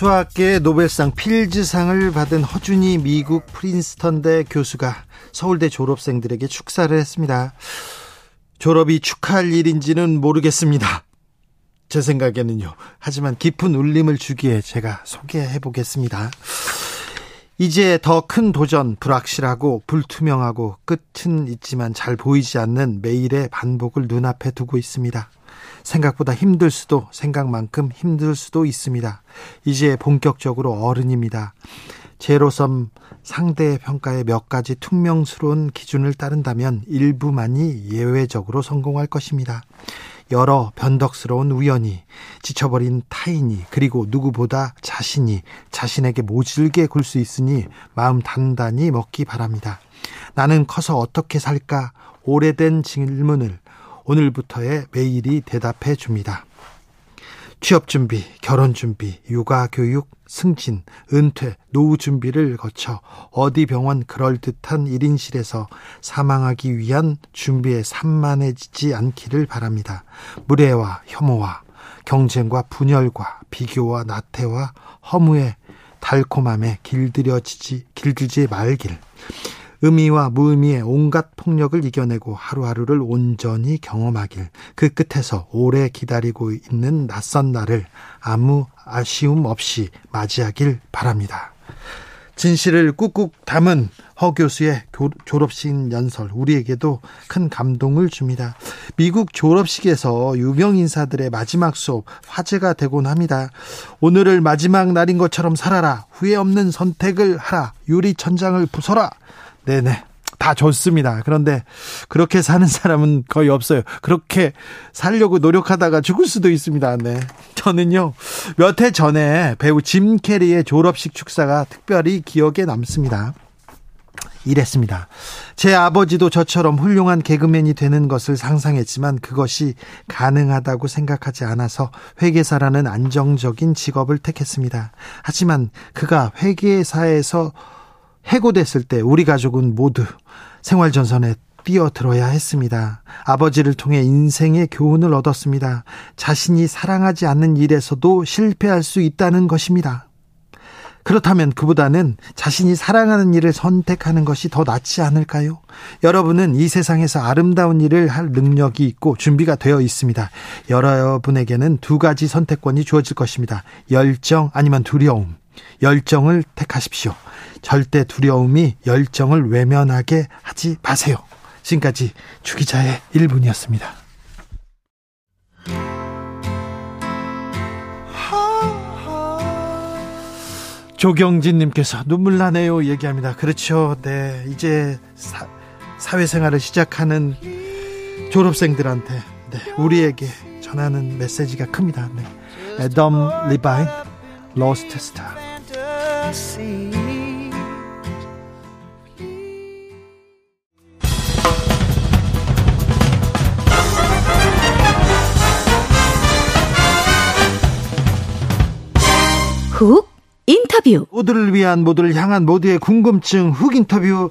수학계 노벨상 필즈상을 받은 허준이 미국 프린스턴대 교수가 서울대 졸업생들에게 축사를 했습니다. 졸업이 축하할 일인지는 모르겠습니다. 제 생각에는요. 하지만 깊은 울림을 주기에 제가 소개해 보겠습니다. 이제 더 큰 도전, 불확실하고 불투명하고 끝은 있지만 잘 보이지 않는 매일의 반복을 눈앞에 두고 있습니다. 생각보다 힘들 수도 생각만큼 힘들 수도 있습니다. 이제 본격적으로 어른입니다. 제로섬 상대 평가의 몇 가지 퉁명스러운 기준을 따른다면 일부만이 예외적으로 성공할 것입니다. 여러 변덕스러운 우연이 지쳐버린 타인이 그리고 누구보다 자신이 자신에게 모질게 굴 수 있으니 마음 단단히 먹기 바랍니다. 나는 커서 어떻게 살까 오래된 질문을 오늘부터의 매일이 대답해 줍니다. 취업 준비, 결혼 준비, 육아 교육, 승진, 은퇴, 노후 준비를 거쳐 어디 병원 그럴듯한 1인실에서 사망하기 위한 준비에 산만해지지 않기를 바랍니다. 무례와 혐오와 경쟁과 분열과 비교와 나태와 허무에 달콤함에 길들여지지 길들지 말길. 의미와 무의미의 온갖 폭력을 이겨내고 하루하루를 온전히 경험하길 그 끝에서 오래 기다리고 있는 낯선 날을 아무 아쉬움 없이 맞이하길 바랍니다. 진실을 꾹꾹 담은 허 교수의 졸업식 연설 우리에게도 큰 감동을 줍니다. 미국 졸업식에서 유명 인사들의 마지막 수업 화제가 되곤 합니다. 오늘을 마지막 날인 것처럼 살아라. 후회 없는 선택을 하라. 유리 천장을 부숴라. 네네. 다 좋습니다. 그런데 그렇게 사는 사람은 거의 없어요. 그렇게 살려고 노력하다가 죽을 수도 있습니다. 네. 저는요, 몇 해 전에 배우 짐 캐리의 졸업식 축사가 특별히 기억에 남습니다. 이랬습니다. 제 아버지도 저처럼 훌륭한 개그맨이 되는 것을 상상했지만 그것이 가능하다고 생각하지 않아서 회계사라는 안정적인 직업을 택했습니다. 하지만 그가 회계사에서 해고됐을 때 우리 가족은 모두 생활 전선에 뛰어들어야 했습니다. 아버지를 통해 인생의 교훈을 얻었습니다. 자신이 사랑하지 않는 일에서도 실패할 수 있다는 것입니다. 그렇다면 그보다는 자신이 사랑하는 일을 선택하는 것이 더 낫지 않을까요? 여러분은 이 세상에서 아름다운 일을 할 능력이 있고 준비가 되어 있습니다. 여러분에게는 두 가지 선택권이 주어질 것입니다. 열정 아니면 두려움. 열정을 택하십시오. 절대 두려움이 열정을 외면하게 하지 마세요. 지금까지 주기자의 1분이었습니다. 조경진님께서 눈물 나네요 얘기합니다. 그렇죠. 네. 이제 사, 사회생활을 시작하는 졸업생들한테 네, 우리에게 전하는 메시지가 큽니다. 네. 애덤 리바인 Lost Star 훅 인터뷰. 모두를 위한 모두를 향한 모두의 궁금증 훅 인터뷰.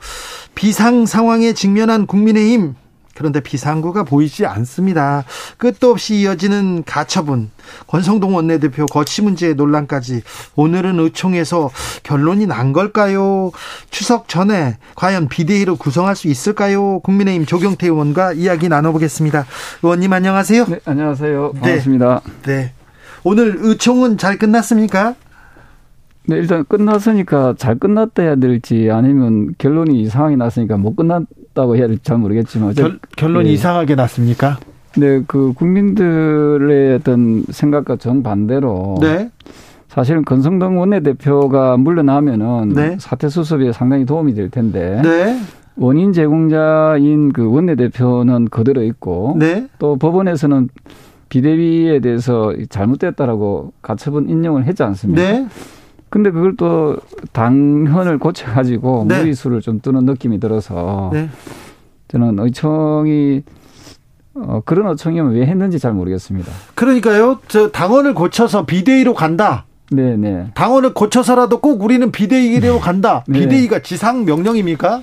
비상 상황에 직면한 국민의힘 그런데 비상구가 보이지 않습니다. 끝도 없이 이어지는 가처분, 권성동 원내대표 거치 문제 논란까지 오늘은 의총에서 결론이 난 걸까요? 추석 전에 과연 비대위로 구성할 수 있을까요? 국민의힘 조경태 의원과 이야기 나눠보겠습니다. 의원님 안녕하세요. 네, 안녕하세요. 반갑습니다. 네. 네. 오늘 의총은 잘 끝났습니까? 네, 일단 끝났으니까 잘 끝났다 해야 될지 아니면 결론이 이상하게 났으니까 못 끝 났다고 해야 될지 잘 모르겠지만 결, 결론이 네. 이상하게 났습니까? 네, 그 국민들의 어떤 생각과 정 반대로 네. 사실은 건성동 원내대표가 물러나면은 네. 사태 수습에 상당히 도움이 될 텐데 네. 원인 제공자인 그 원내대표는 그대로 있고 네. 또 법원에서는 비대위에 대해서 잘못됐다라고 가처분 인용을 했지 않습니까? 네. 근데 그걸 또 당헌을 고쳐가지고 네. 무리수를 좀 뜨는 느낌이 들어서 네. 저는 의청이 어, 그런 어청이면 왜 했는지 잘 모르겠습니다. 그러니까요, 저 당원을 고쳐서 비대위로 간다. 네네. 네. 당원을 고쳐서라도 꼭 우리는 비대위로 간다. 네. 비대위가 지상 명령입니까?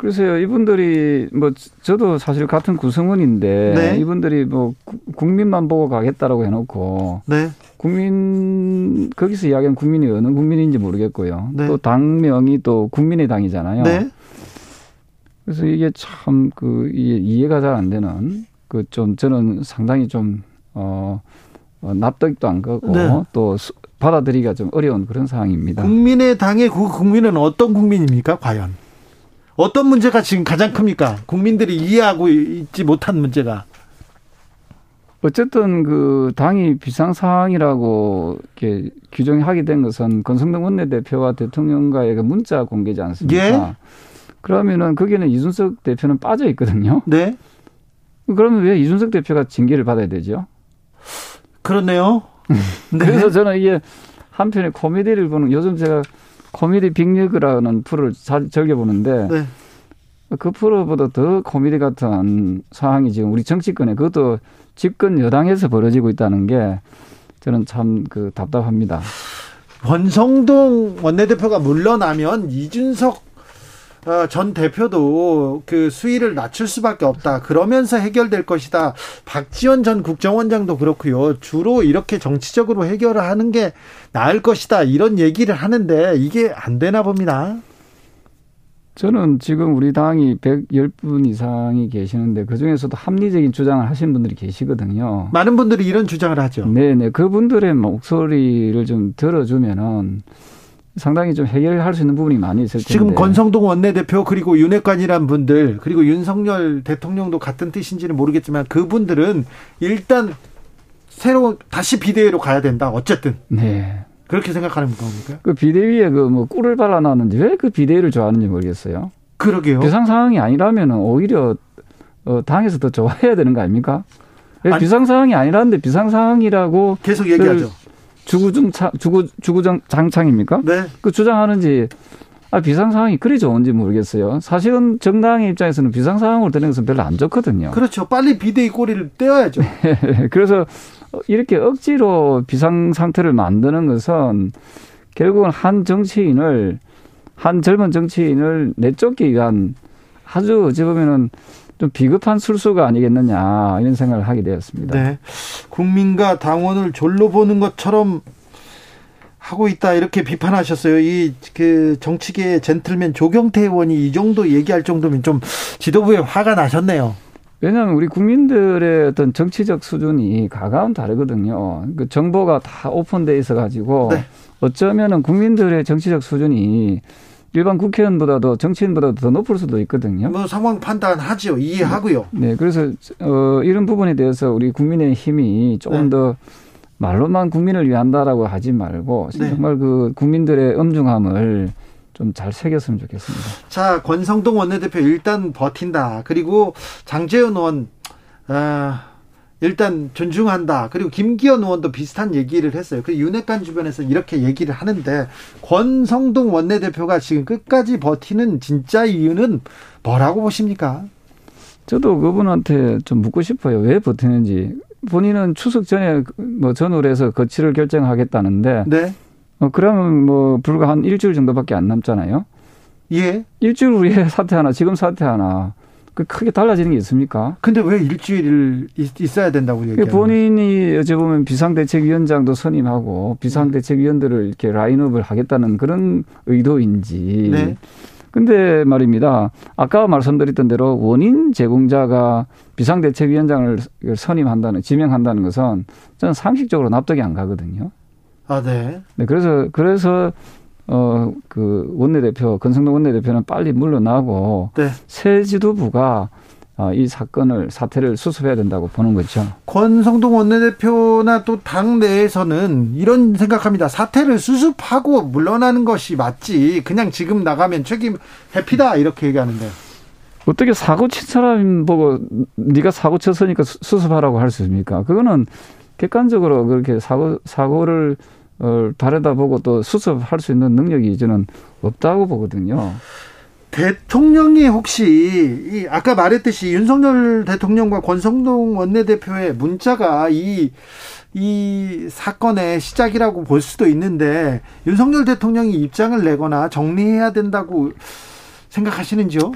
그래서요, 이분들이 뭐 저도 사실 같은 구성원인데 네. 이분들이 뭐 국민만 보고 가겠다라고 해놓고 네. 국민 거기서 이야기한 국민이 어느 국민인지 모르겠고요. 네. 또 당명이 또 국민의 당이잖아요. 네. 그래서 이게 참 그 이해가 잘 안 되는 그 좀 저는 상당히 좀 어, 어 납득도 안 가고 네. 또 받아들이기가 좀 어려운 그런 상황입니다. 국민의 당의 그 국민은 어떤 국민입니까, 과연? 어떤 문제가 지금 가장 큽니까? 국민들이 이해하고 있지 못한 문제가. 어쨌든 그 당이 비상사항이라고 이렇게 규정하게 된 것은 권성동 원내대표와 대통령과의 그 문자 공개지 않습니까? 예? 그러면은 거기는 이준석 대표는 빠져 있거든요. 네. 그러면 왜 이준석 대표가 징계를 받아야 되죠? 그렇네요. 네. 그래서 저는 이게 한편의 코미디를 보는 요즘 제가 코미디 빅리그라는 프로를 즐겨보는데 네. 그 프로보다 더 코미디 같은 상황이 지금 우리 정치권에 그것도 집권 여당에서 벌어지고 있다는 게 저는 참 그 답답합니다. 원성동 원내대표가 물러나면 이준석 어, 전 대표도 그 수위를 낮출 수밖에 없다. 그러면서 해결될 것이다. 박지원 전 국정원장도 그렇고요. 주로 이렇게 정치적으로 해결을 하는 게 나을 것이다. 이런 얘기를 하는데 이게 안 되나 봅니다. 저는 지금 우리 당이 110분 이상이 계시는데 그중에서도 합리적인 주장을 하시는 분들이 계시거든요. 많은 분들이 이런 주장을 하죠. 네네. 그분들의 목소리를 좀 들어주면은 상당히 좀 해결할 수 있는 부분이 많이 있을 텐데. 지금 권성동 원내대표 그리고 윤핵관이란 분들 그리고 윤석열 대통령도 같은 뜻인지는 모르겠지만 그분들은 일단 새로 다시 비대위로 가야 된다. 어쨌든. 네. 그렇게 생각하는 겁니까? 그 비대위에 그 뭐 꿀을 발라놨는지 왜 그 비대위를 좋아하는지 모르겠어요. 그러게요. 비상 상황이 아니라면 오히려 어, 당에서 더 좋아해야 되는 거 아닙니까? 비상 상황이 아니라는데 비상 상황이라고 계속 얘기하죠. 주구장 주구 주구장 장창입니까? 네. 그 주장하는지 아, 비상 상황이 그리 좋은지 모르겠어요. 사실은 정당의 입장에서는 비상 상황으로 되는 것은 별로 안 좋거든요. 그렇죠. 빨리 비대위 꼬리를 떼어야죠. 그래서 이렇게 억지로 비상 상태를 만드는 것은 결국은 한 정치인을 한 젊은 정치인을 내쫓기 위한 아주 어찌 보면은 좀 비급한 술수가 아니겠느냐 이런 생각을 하게 되었습니다. 네. 국민과 당원을 졸로 보는 것처럼 하고 있다 이렇게 비판하셨어요. 이 그 정치계 젠틀맨 조경태 의원이 이 정도 얘기할 정도면 좀 지도부에 화가 나셨네요. 왜냐하면 우리 국민들의 어떤 정치적 수준이 가까운 다르거든요. 그 정보가 다 오픈돼 있어 가지고 네. 어쩌면은 국민들의 정치적 수준이 일반 국회의원보다도 정치인보다도 더 높을 수도 있거든요. 뭐 상황 판단하죠. 이해하고요. 네, 그래서 어 이런 부분에 대해서 우리 국민의 힘이 조금 네. 더 말로만 국민을 위한다라고 하지 말고 네. 정말 그 국민들의 엄중함을 좀 잘 새겼으면 좋겠습니다. 자, 권성동 원내대표 일단 버틴다. 그리고 장재현 의원 아 일단 존중한다. 그리고 김기현 의원도 비슷한 얘기를 했어요. 그 윤핵관 주변에서 이렇게 얘기를 하는데 권성동 원내대표가 지금 끝까지 버티는 진짜 이유는 뭐라고 보십니까? 저도 그분한테 좀 묻고 싶어요. 왜 버티는지. 본인은 추석 전에 뭐 전후해서 거취를 결정하겠다는데. 네. 어, 그러면 뭐 불과 한 일주일 정도밖에 안 남잖아요. 예. 일주일 후에 사퇴하나 지금 사퇴하나 그 크게 달라지는 게 있습니까? 근데 왜 일주일 있어야 된다고 얘기해요? 본인이 어찌 보면 비상대책위원장도 선임하고 비상대책위원들을 이렇게 라인업을 하겠다는 그런 의도인지. 네. 근데 말입니다. 아까 말씀드렸던 대로 원인 제공자가 비상대책위원장을 선임한다는, 지명한다는 것은 저는 상식적으로 납득이 안 가거든요. 아, 네. 네, 그래서, 그래서 어, 그 원내대표, 권성동 원내대표는 빨리 물러나고 네. 새 지도부가 어, 이 사건을 사태를 수습해야 된다고 보는 거죠. 권성동 원내대표나 또 당 내에서는 이런 생각합니다. 사태를 수습하고 물러나는 것이 맞지. 그냥 지금 나가면 책임 회피다 이렇게 얘기하는데. 어떻게 사고 친 사람 보고 네가 사고 쳤으니까 수습하라고 할 수 있습니까? 그거는 객관적으로 그렇게 사고 사고를 어, 바래다 보고 또 수습할 수 있는 능력이 저는 없다고 보거든요. 대통령이 혹시 이 아까 말했듯이 윤석열 대통령과 권성동 원내대표의 문자가 이, 이 사건의 시작이라고 볼 수도 있는데 윤석열 대통령이 입장을 내거나 정리해야 된다고 생각하시는지요?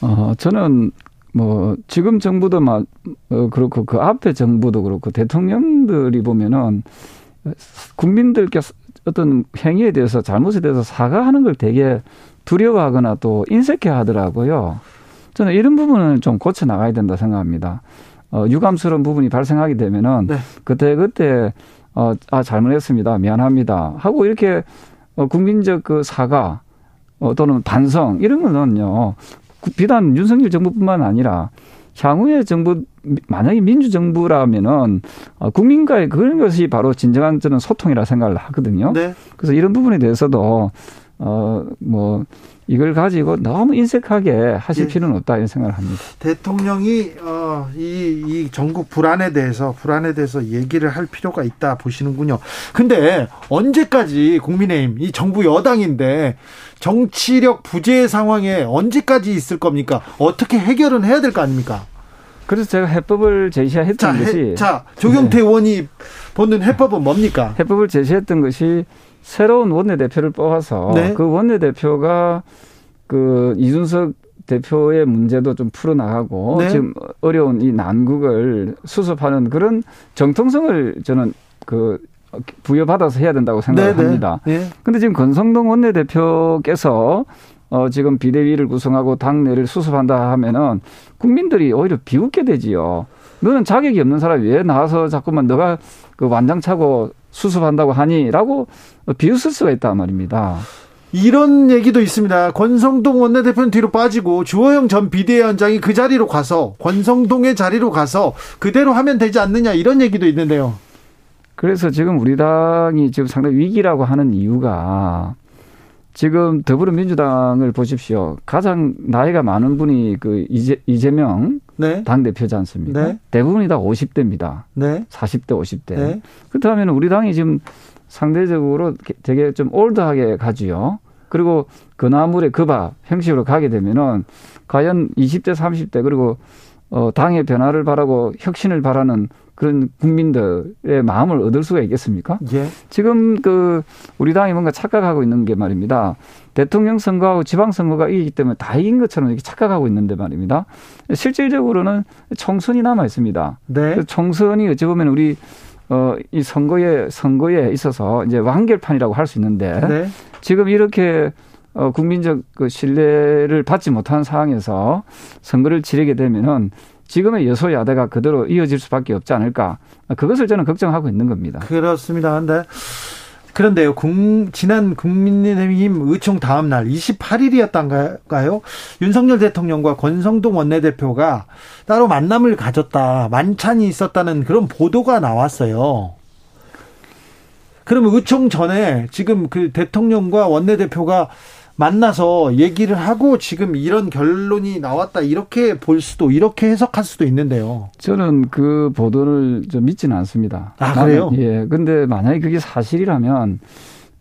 어, 저는 뭐 지금 정부도 막 어, 그렇고 그 앞에 정부도 그렇고 대통령들이 보면은 국민들께 어떤 행위에 대해서 잘못에 대해서 사과하는 걸 되게 두려워하거나 또 인색해 하더라고요. 저는 이런 부분은 좀 고쳐 나가야 된다 생각합니다. 어, 유감스러운 부분이 발생하게 되면은 네. 그때 그때 어, 아 잘못했습니다, 미안합니다 하고 이렇게 어, 국민적 그 사과 어, 또는 반성 이런 거는요 비단 윤석열 정부뿐만 아니라 향후의 정부 만약에 민주정부라면은 어, 국민과의 그런 것이 바로 진정한 저는 소통이라 생각을 하거든요. 네. 그래서 이런 부분에 대해서도 어, 뭐, 이걸 가지고 너무 인색하게 하실 예. 필요는 없다 이런 생각을 합니다. 대통령이 어, 이, 이 전국 불안에 대해서 불안에 대해서 얘기를 할 필요가 있다 보시는군요. 근데 언제까지 국민의힘 이 정부 여당인데 정치력 부재 상황에 언제까지 있을 겁니까? 어떻게 해결은 해야 될 거 아닙니까? 그래서 제가 해법을 제시했던 자, 것이 해, 자 조경태 네. 의원이 보는 해법은 뭡니까? 해법을 제시했던 것이 새로운 원내대표를 뽑아서 네. 그 원내대표가 그 이준석 대표의 문제도 좀 풀어나가고 네. 지금 어려운 이 난국을 수습하는 그런 정통성을 저는 그 부여받아서 해야 된다고 생각을 네, 네. 합니다. 네. 근데 지금 권성동 원내대표께서 어 지금 비대위를 구성하고 당내를 수습한다 하면은 국민들이 오히려 비웃게 되지요. 너는 자격이 없는 사람이 왜 나와서 자꾸만 너가 그 완장차고 수습한다고 하니라고 비웃을 수가 있단 말입니다. 이런 얘기도 있습니다. 권성동 원내대표는 뒤로 빠지고 주호영 전 비대위원장이 그 자리로 가서 권성동의 자리로 가서 그대로 하면 되지 않느냐 이런 얘기도 있는데요. 그래서 지금 우리 당이 지금 상당히 위기라고 하는 이유가 지금 더불어민주당을 보십시오. 가장 나이가 많은 분이 그 이재, 이재명 네. 당 대표지 않습니까? 네. 대부분이 다 50대입니다. 네. 40대, 50대. 네. 그렇다면 우리 당이 지금 상대적으로 되게 좀 올드하게 가지요. 그리고 그나물의 그바 형식으로 가게 되면은 과연 20대, 30대 그리고 어 당의 변화를 바라고 혁신을 바라는 그런 국민들의 마음을 얻을 수가 있겠습니까? 예. 지금 그 우리 당이 뭔가 착각하고 있는 게 말입니다. 대통령 선거하고 지방 선거가 이기기 때문에 다 이긴 것처럼 이렇게 착각하고 있는데 말입니다. 실질적으로는 총선이 남아 있습니다. 네. 총선이 어찌 보면 우리 어, 이 선거에, 선거에 있어서 이제 완결판이라고 할 수 있는데 네. 지금 이렇게 어, 국민적 그 신뢰를 받지 못한 상황에서 선거를 치르게 되면은 지금의 여소야대가 그대로 이어질 수밖에 없지 않을까. 그것을 저는 걱정하고 있는 겁니다. 그렇습니다. 근데 그런데요, 국, 지난 국민의힘 의총 다음 날 28일이었던가요? 윤석열 대통령과 권성동 원내대표가 따로 만남을 가졌다, 만찬이 있었다는 그런 보도가 나왔어요. 그러면 의총 전에 지금 그 대통령과 원내대표가 만나서 얘기를 하고 지금 이런 결론이 나왔다 이렇게 볼 수도 이렇게 해석할 수도 있는데요. 저는 그 보도를 좀 믿지는 않습니다. 아 그래요? 예. 근데 만약에 그게 사실이라면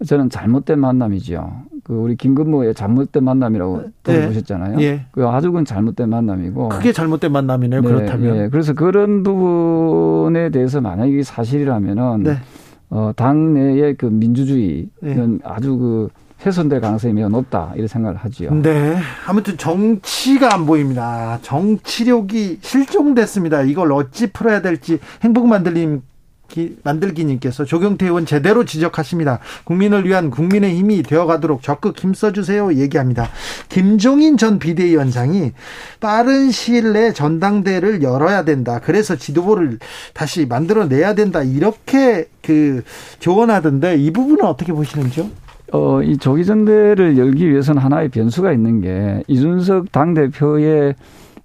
저는 잘못된 만남이죠. 그 우리 김근모의 잘못된 만남이라고 네. 들어보셨잖아요. 예. 그 아주 그 잘못된 만남이고. 크게 잘못된 만남이네요. 네, 그렇다면. 예. 그래서 그런 부분에 대해서 만약에 사실이라면은 네. 어 당내의 그 민주주의는 네. 아주 그 훼손될 가능성이 매우 높다 이런 생각을 하지요. 네. 아무튼 정치가 안 보입니다. 정치력이 실종됐습니다. 이걸 어찌 풀어야 될지 행복 만들림 만들기님께서 조경태 의원 제대로 지적하십니다. 국민을 위한 국민의 힘이 되어가도록 적극 힘써주세요. 얘기합니다. 김종인 전 비대위원장이 빠른 시일 내에 전당대를 열어야 된다. 그래서 지도부를 다시 만들어내야 된다. 이렇게 그 조언하던데 이 부분은 어떻게 보시는지요? 어, 이 조기전대를 열기 위해서는 하나의 변수가 있는 게 이준석 당대표의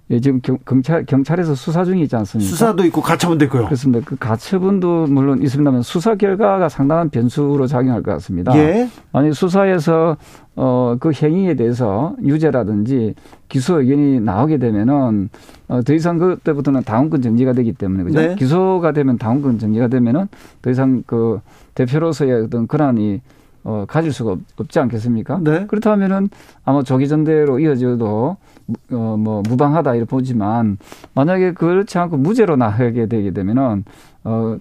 예, 지금 경찰 경찰에서 수사 중이 있지 않습니까? 수사도 있고 가처분도 있고요. 그렇습니다. 그 가처분도 물론 있습니다만 수사 결과가 상당한 변수로 작용할 것 같습니다. 예. 만약 수사에서 어, 그 행위에 대해서 유죄라든지 기소 의견이 나오게 되면은 어, 더 이상 그때부터는 당원권 정지가 되기 때문에 그죠? 네. 기소가 되면 당원권 정지가 되면은 더 이상 그 대표로서의 어떤 권한이 어, 가질 수가 없, 지 않겠습니까? 네. 그렇다면은 아마 조기 전대로 이어져도 어, 뭐 무방하다 이렇게 보지만 만약에 그렇지 않고 무죄로 나가게 되게 되면은 어,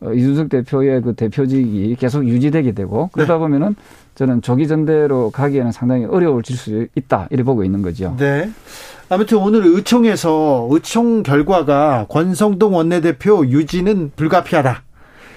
어 이준석 대표의 그 대표직이 계속 유지되게 되고 그러다 네. 보면은 저는 조기 전대로 가기에는 상당히 어려울질 수 있다 이렇게 보고 있는 거죠. 네. 아무튼 오늘 의총에서 의총 결과가 권성동 원내대표 유지는 불가피하다.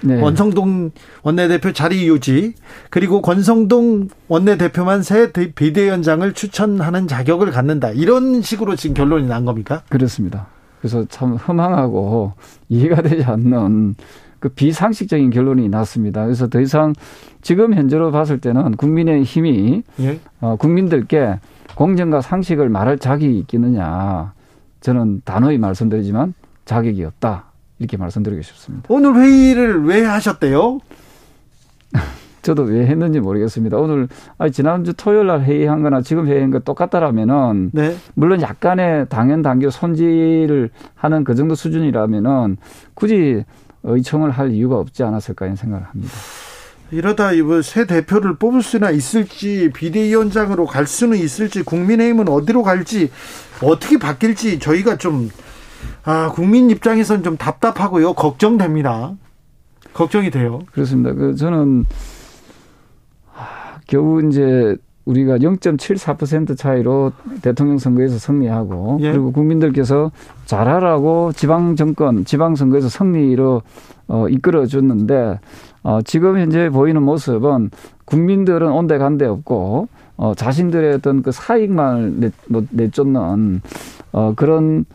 네. 권성동 원내대표 자리 유지 그리고 권성동 원내대표만 새 비대위원장을 추천하는 자격을 갖는다 이런 식으로 지금 결론이 난 겁니까? 그렇습니다. 그래서 참 허망하고 이해가 되지 않는 그 비상식적인 결론이 났습니다. 그래서 더 이상 지금 현재로 봤을 때는 국민의 힘이 예? 어, 국민들께 공정과 상식을 말할 자격이 있겠느냐 저는 단호히 말씀드리지만 자격이 없다. 이렇게 말씀드리고 싶습니다. 오늘 회의를 왜 하셨대요? 저도 왜 했는지 모르겠습니다. 오늘 아니 지난주 토요일 날 회의한 거나 지금 회의한 거 똑같다라면은 네. 물론 약간의 당연 당규 손질을 하는 그 정도 수준이라면은 굳이 의청을 할 이유가 없지 않았을까 이런 생각을 합니다. 이러다 이번 새 대표를 뽑을 수나 있을지 비대위원장으로 갈 수는 있을지 국민의힘은 어디로 갈지 어떻게 바뀔지 저희가 좀 아, 국민 입장에서는 좀 답답하고요. 걱정됩니다. 걱정이 돼요. 그렇습니다. 그 저는 아, 겨우 이제 우리가 0.74% 차이로 대통령 선거에서 승리하고 예. 그리고 국민들께서 잘하라고 지방 정권, 지방 선거에서 승리로 어, 이끌어 줬는데 어, 지금 현재 보이는 모습은 국민들은 온데 간데 없고 어, 자신들의 어떤 그 사익만을 내, 뭐, 내쫓는 어, 그런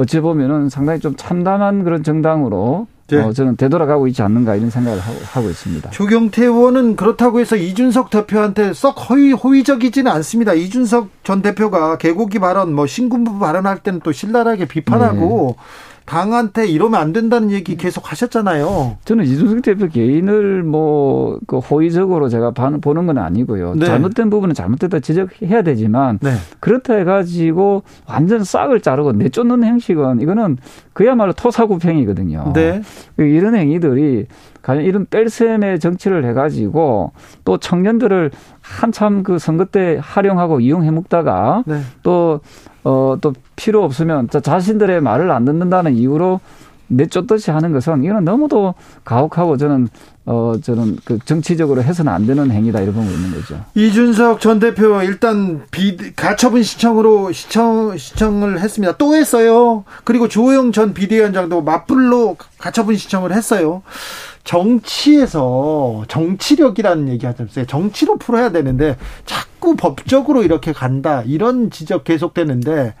어찌 보면은 상당히 좀 참담한 그런 정당으로 네. 어, 저는 되돌아가고 있지 않는가 이런 생각을 하고, 하고 있습니다. 조경태 의원은 그렇다고 해서 이준석 대표한테 썩 허위, 호의적이지는 않습니다. 이준석 전 대표가 개고기 발언, 뭐 신군부 발언할 때는 또 신랄하게 비판하고 네. 당한테 이러면 안 된다는 얘기 계속 하셨잖아요. 저는 이준석 대표 개인을 뭐 그 호의적으로 제가 보는 건 아니고요. 네. 잘못된 부분은 잘못됐다 지적해야 되지만 네. 그렇다 해가지고 완전 싹을 자르고 내쫓는 행식은 이거는 그야말로 토사구팽이거든요. 네. 이런 행위들이 가령 이런 뺄셈의 정치를 해가지고 또 청년들을 한참 그 선거 때 활용하고 이용해 먹다가 네. 또 어, 또 필요 없으면 자신들의 말을 안 듣는다는 이유로 내쫓듯이 하는 것은 이거는 너무도 가혹하고 저는 어 저는 그 정치적으로 해서는 안 되는 행위다 이런 보고 있는 거죠. 이준석 전 대표 일단 비 가처분 신청으로 시청 시청을 했습니다. 또 했어요. 그리고 조호영 전 비대위원장도 맞불로 가처분 신청을 했어요. 정치에서 정치력이라는 얘기 하잖아요. 정치로 풀어야 되는데 자꾸 법적으로 이렇게 간다. 이런 지적 계속되는데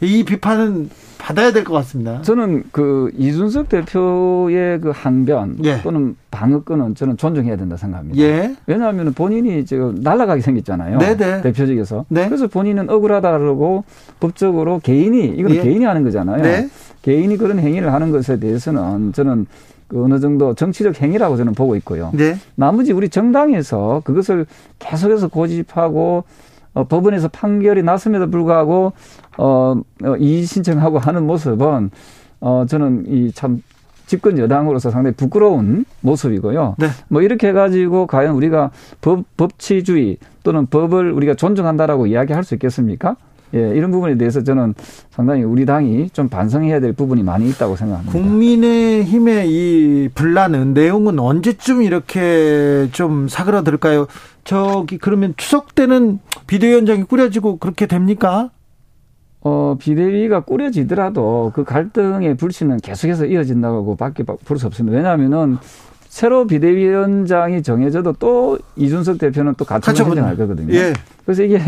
이 비판은 받아야 될 것 같습니다. 저는 그 이준석 대표의 그 항변 예. 또는 방어권은 저는 존중해야 된다 생각합니다. 예. 왜냐하면 본인이 지금 날아가게 생겼잖아요. 네네. 네. 대표직에서. 네. 그래서 본인은 억울하다고 법적으로 개인이 이건 예. 개인이 하는 거잖아요. 네. 개인이 그런 행위를 하는 것에 대해서는 저는 그 어느 정도 정치적 행위라고 저는 보고 있고요. 네. 나머지 우리 정당에서 그것을 계속해서 고집하고 어, 법원에서 판결이 났음에도 불구하고 어, 어 이의 신청하고 하는 모습은 어 저는 이 참 집권 여당으로서 상당히 부끄러운 모습이고요. 네. 뭐 이렇게 해가지고 과연 우리가 법 법치주의 또는 법을 우리가 존중한다라고 이야기할 수 있겠습니까? 예, 이런 부분에 대해서 저는 상당히 우리 당이 좀 반성해야 될 부분이 많이 있다고 생각합니다. 국민의힘의 이 분란은 내용은 언제쯤 이렇게 좀 사그라들까요? 저기 그러면 추석 때는 비대위원장이 꾸려지고 그렇게 됩니까? 어, 비대위가 꾸려지더라도 그 갈등의 불씨는 계속해서 이어진다고 밖에 볼 수 없습니다. 왜냐하면은 새로 비대위원장이 정해져도 또 이준석 대표는 또 같이 선정할 거거든요. 예. 그래서 이게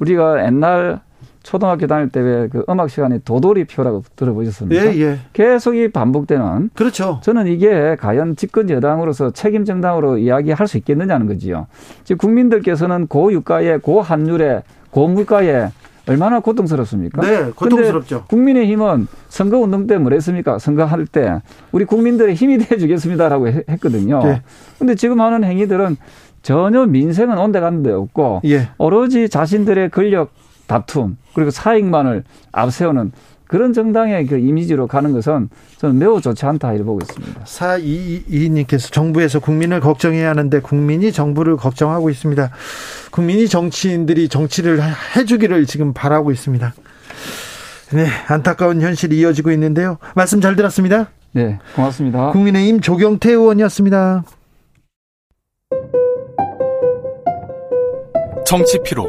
우리가 옛날 초등학교 다닐 때 왜 그 음악 시간에 도돌이표라고 들어보셨습니까? 예, 예. 계속 이 반복되는. 그렇죠. 저는 이게 과연 집권 여당으로서 책임 정당으로 이야기할 수 있겠느냐는 거지요. 지금 국민들께서는 고유가에 고환율에 고물가에 얼마나 고통스럽습니까? 네, 고통스럽죠. 국민의힘은 선거 운동 때 뭐랬습니까? 선거할 때 우리 국민들의 힘이 돼 주겠습니다라고 했거든요. 네. 근데 지금 하는 행위들은 전혀 민생은 온데간 데 없고 예. 오로지 자신들의 권력 다툼 그리고 사익만을 앞세우는 그런 정당의 그 이미지로 가는 것은 저는 매우 좋지 않다 이렇게 보고 있습니다. 사이이님께서 정부에서 국민을 걱정해야 하는데 국민이 정부를 걱정하고 있습니다. 국민이 정치인들이 정치를 해주기를 지금 바라고 있습니다. 네, 안타까운 현실이 이어지고 있는데요. 말씀 잘 들었습니다. 네, 고맙습니다. 국민의힘 조경태 의원이었습니다. 정치 피로,